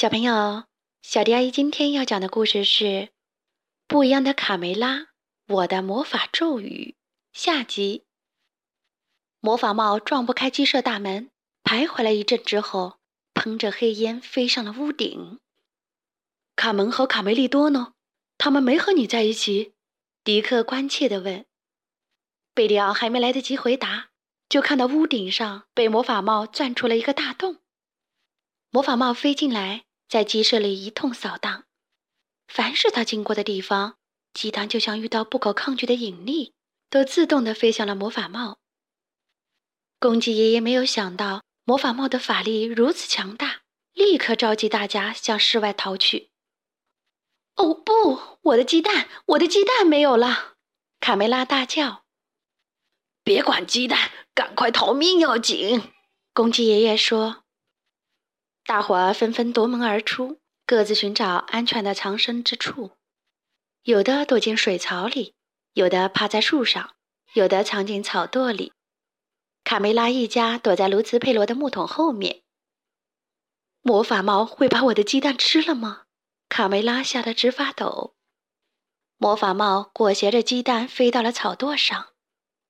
小朋友，小迪阿姨今天要讲的故事是《不一样的卡梅拉：我的魔法咒语》下集。魔法帽撞不开鸡舍大门，徘徊了一阵之后，喷着黑烟飞上了屋顶。卡门和卡梅利多呢？他们没和你在一起？迪克关切地问。贝里奥还没来得及回答，就看到屋顶上被魔法帽钻出了一个大洞。魔法帽飞进来。在鸡舍里一通扫荡，凡是他经过的地方，鸡蛋就像遇到不可抗拒的引力，都自动的飞向了魔法帽。公鸡爷爷没有想到魔法帽的法力如此强大，立刻召集大家向室外逃去。哦不，我的鸡蛋，我的鸡蛋没有了！卡梅拉大叫。别管鸡蛋，赶快逃命要紧！公鸡爷爷说。大伙儿纷纷夺门而出，各自寻找安全的藏身之处。有的躲进水槽里，有的趴在树上，有的藏进草垛里。卡梅拉一家躲在卢茨佩罗的木桶后面。魔法猫会把我的鸡蛋吃了吗？卡梅拉吓得直发抖。魔法帽裹挟着鸡蛋飞到了草垛上，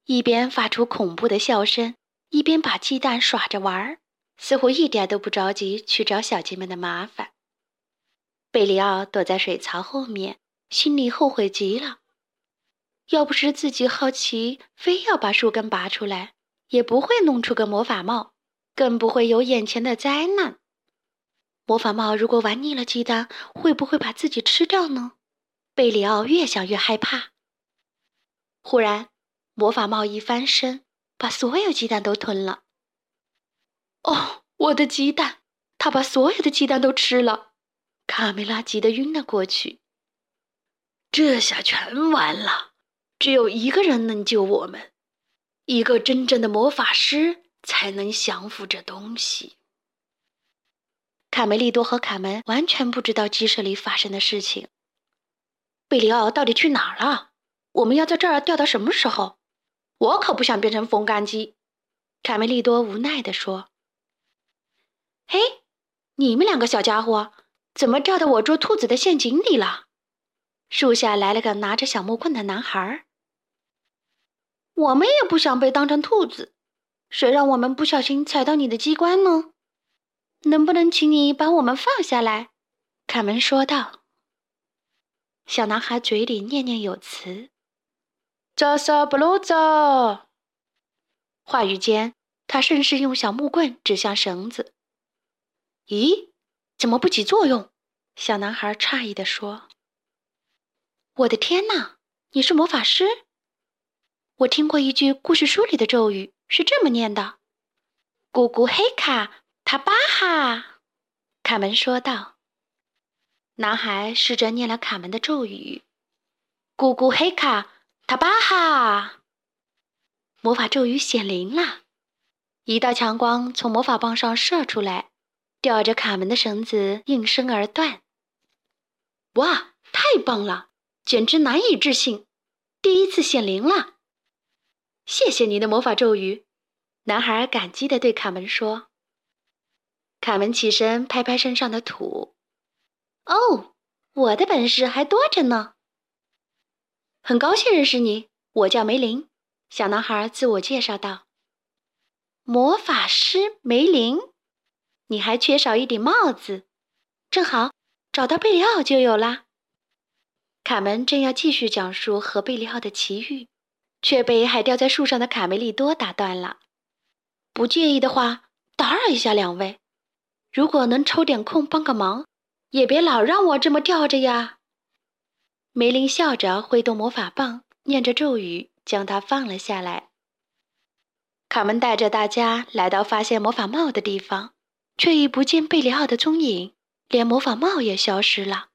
一边发出恐怖的笑声，一边把鸡蛋耍着玩儿。似乎一点都不着急去找小鸡们的麻烦。贝里奥躲在水槽后面，心里后悔极了。要不是自己好奇，非要把树根拔出来，也不会弄出个魔法帽，更不会有眼前的灾难。魔法帽如果玩腻了鸡蛋，会不会把自己吃掉呢？贝里奥越想越害怕。忽然，魔法帽一翻身，把所有鸡蛋都吞了。哦，我的鸡蛋！他把所有的鸡蛋都吃了。卡梅拉急得晕了过去。这下全完了，只有一个人能救我们，一个真正的魔法师才能降服这东西。卡梅利多和卡门完全不知道鸡舍里发生的事情。贝里奥到底去哪儿了？我们要在这儿吊到什么时候？我可不想变成风干鸡。卡梅利多无奈地说。嘿，你们两个小家伙，怎么掉到我捉兔子的陷阱里了？树下来了个拿着小木棍的男孩。我们也不想被当成兔子，谁让我们不小心踩到你的机关呢？能不能请你把我们放下来？卡门说道。小男孩嘴里念念有词：“扎萨布鲁扎。”话语间，他顺势用小木棍指向绳子。咦，怎么不起作用？小男孩诧异地说：“我的天哪，你是魔法师？我听过一句故事书里的咒语，是这么念的：‘咕咕黑卡塔巴哈’。”卡门说道。男孩试着念了卡门的咒语：“咕咕黑卡塔巴哈。”魔法咒语显灵了，一道强光从魔法棒上射出来。吊着卡门的绳子应声而断。哇，太棒了，简直难以置信！第一次显灵了。谢谢你的魔法咒语，男孩感激地对卡门说。卡门起身拍拍身上的土。哦，我的本事还多着呢。很高兴认识你，我叫梅林。小男孩自我介绍道。魔法师梅林。你还缺少一顶帽子，正好找到贝里奥就有啦。卡门正要继续讲述和贝里奥的奇遇，却被还吊在树上的卡梅利多打断了。不介意的话，打扰一下两位，如果能抽点空帮个忙，也别老让我这么吊着呀。梅林笑着挥动魔法棒，念着咒语，将它放了下来。卡门带着大家来到发现魔法帽的地方。却已不见贝里奥的踪影，连魔法帽也消失了。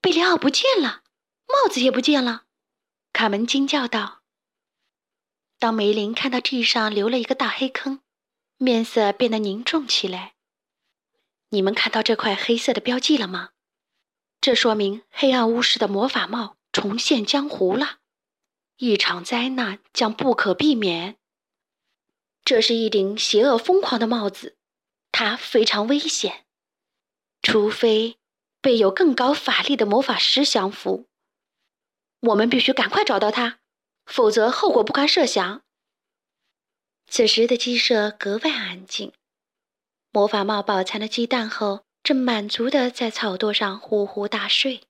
贝里奥不见了，帽子也不见了。卡门惊叫道。当梅林看到地上留了一个大黑坑，面色变得凝重起来。你们看到这块黑色的标记了吗？这说明黑暗巫师的魔法帽重现江湖了，一场灾难将不可避免。这是一顶邪恶疯狂的帽子。它非常危险，除非被有更高法力的魔法师降服。我们必须赶快找到他，否则后果不堪设想。此时的鸡舍格外安静。魔法帽饱餐了鸡蛋后，正满足地在草垛上呼呼大睡。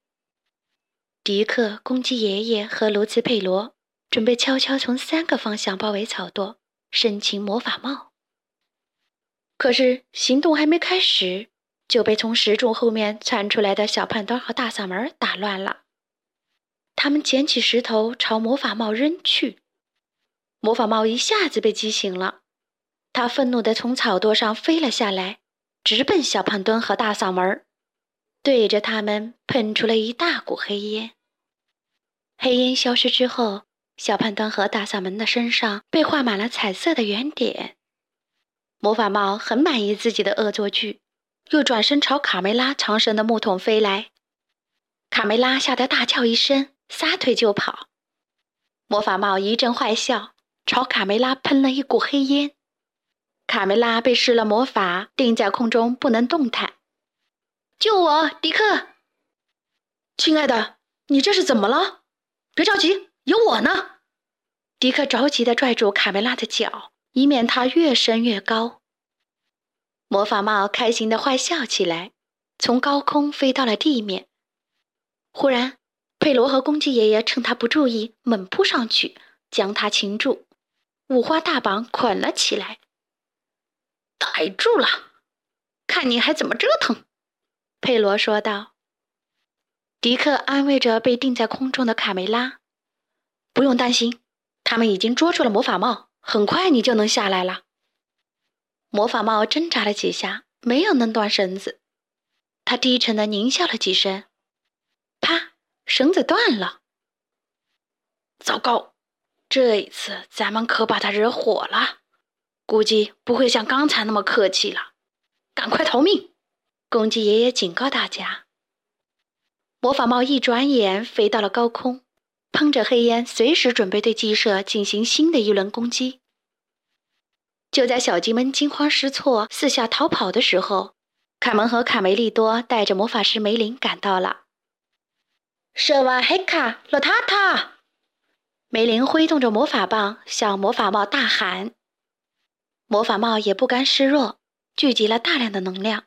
迪克、公鸡爷爷和卢茨佩罗准备悄悄从三个方向包围草垛，生擒魔法帽。可是行动还没开始，就被从石柱后面窜出来的小胖墩和大嗓门打乱了。他们捡起石头朝魔法帽扔去，魔法帽一下子被激醒了。他愤怒地从草垛上飞了下来，直奔小胖墩和大嗓门，对着他们喷出了一大股黑烟。黑烟消失之后，小胖墩和大嗓门的身上被画满了彩色的圆点。魔法帽很满意自己的恶作剧，又转身朝卡梅拉藏身的木桶飞来。卡梅拉吓得大叫一声，撒腿就跑。魔法帽一阵坏笑，朝卡梅拉喷了一股黑烟。卡梅拉被施了魔法，定在空中不能动弹。救我，迪克！亲爱的，你这是怎么了？别着急，有我呢。迪克着急地拽住卡梅拉的脚，以免它越升越高。魔法帽开心地坏笑起来，从高空飞到了地面。忽然，佩罗和公鸡爷爷趁他不注意，猛扑上去，将他擒住，五花大绑捆了起来。逮住了，看你还怎么折腾！”佩罗说道。迪克安慰着被定在空中的卡梅拉：“不用担心，他们已经捉住了魔法帽，很快你就能下来了。”魔法帽挣扎了几下，没有弄断绳子。他低沉的狞笑了几声，啪，绳子断了。糟糕，这一次咱们可把他惹火了。估计不会像刚才那么客气了，赶快逃命！公鸡爷爷警告大家。魔法帽一转眼飞到了高空，喷着黑烟，随时准备对鸡舍进行新的一轮攻击。就在小鸡们惊慌失措、四下逃跑的时候，卡门和卡梅利多带着魔法师梅林赶到了。舍瓦黑卡洛塔塔！梅林挥动着魔法棒，向魔法帽大喊。魔法帽也不甘示弱，聚集了大量的能量，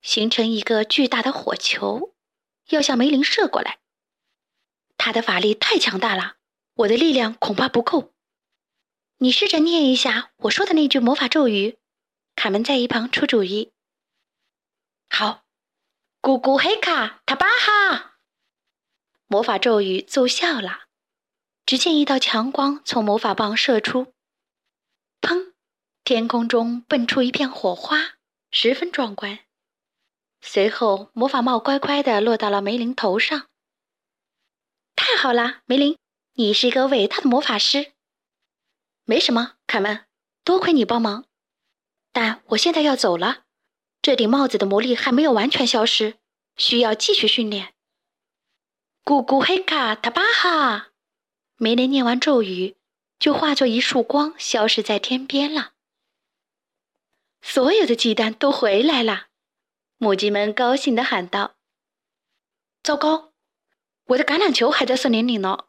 形成一个巨大的火球，要向梅林射过来。他的法力太强大了，我的力量恐怕不够。你试着念一下我说的那句魔法咒语。卡门在一旁出主意。好，咕咕黑卡塔巴哈！魔法咒语奏效了，只见一道强光从魔法棒射出，砰！天空中迸出一片火花，十分壮观。随后，魔法帽乖乖地落到了梅林头上。太好了，梅林，你是一个伟大的魔法师。没什么，凯门，多亏你帮忙。但我现在要走了，这顶帽子的魔力还没有完全消失，需要继续训练。咕咕黑卡塔巴哈！梅林念完咒语，就化作一束光，消失在天边了。所有的鸡蛋都回来了，母鸡们高兴地喊道：“糟糕，我的橄榄球还在森林里呢！”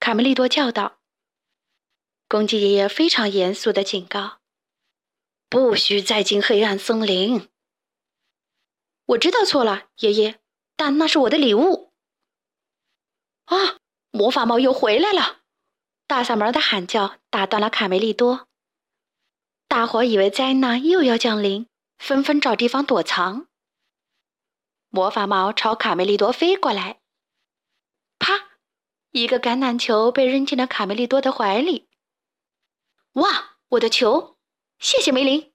卡梅利多叫道。公鸡爷爷非常严肃的警告：“不许再进黑暗森林！”我知道错了，爷爷，但那是我的礼物。啊！魔法帽又回来了！大嗓门的喊叫打断了卡梅利多。大伙以为灾难又要降临，纷纷找地方躲藏。魔法帽朝卡梅利多飞过来，一个橄榄球被扔进了卡梅利多的怀里。哇，我的球！谢谢梅林。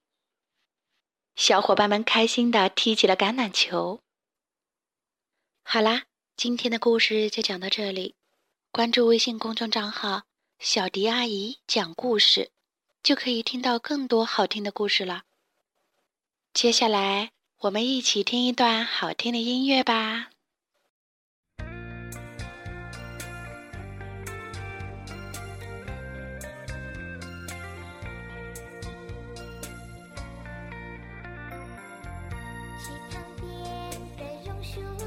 小伙伴们开心的踢起了橄榄球。好啦，今天的故事就讲到这里。关注微信公众账号“小迪阿姨讲故事”。就可以听到更多好听的故事了。接下来，我们一起听一段好听的音乐吧。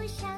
想，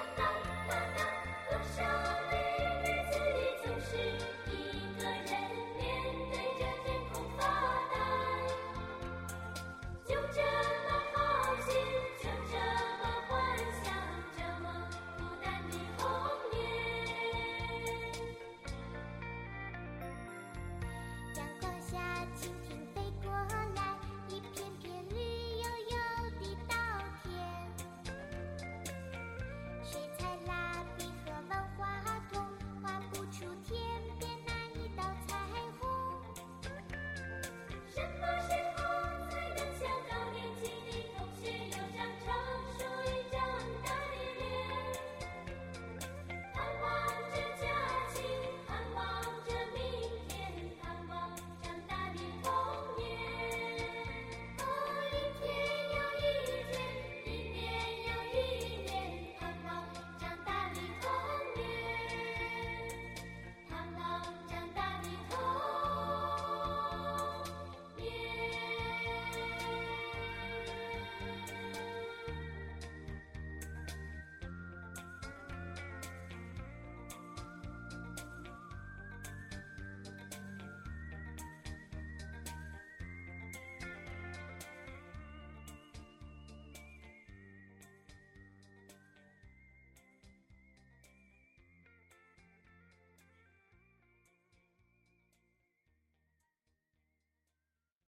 la la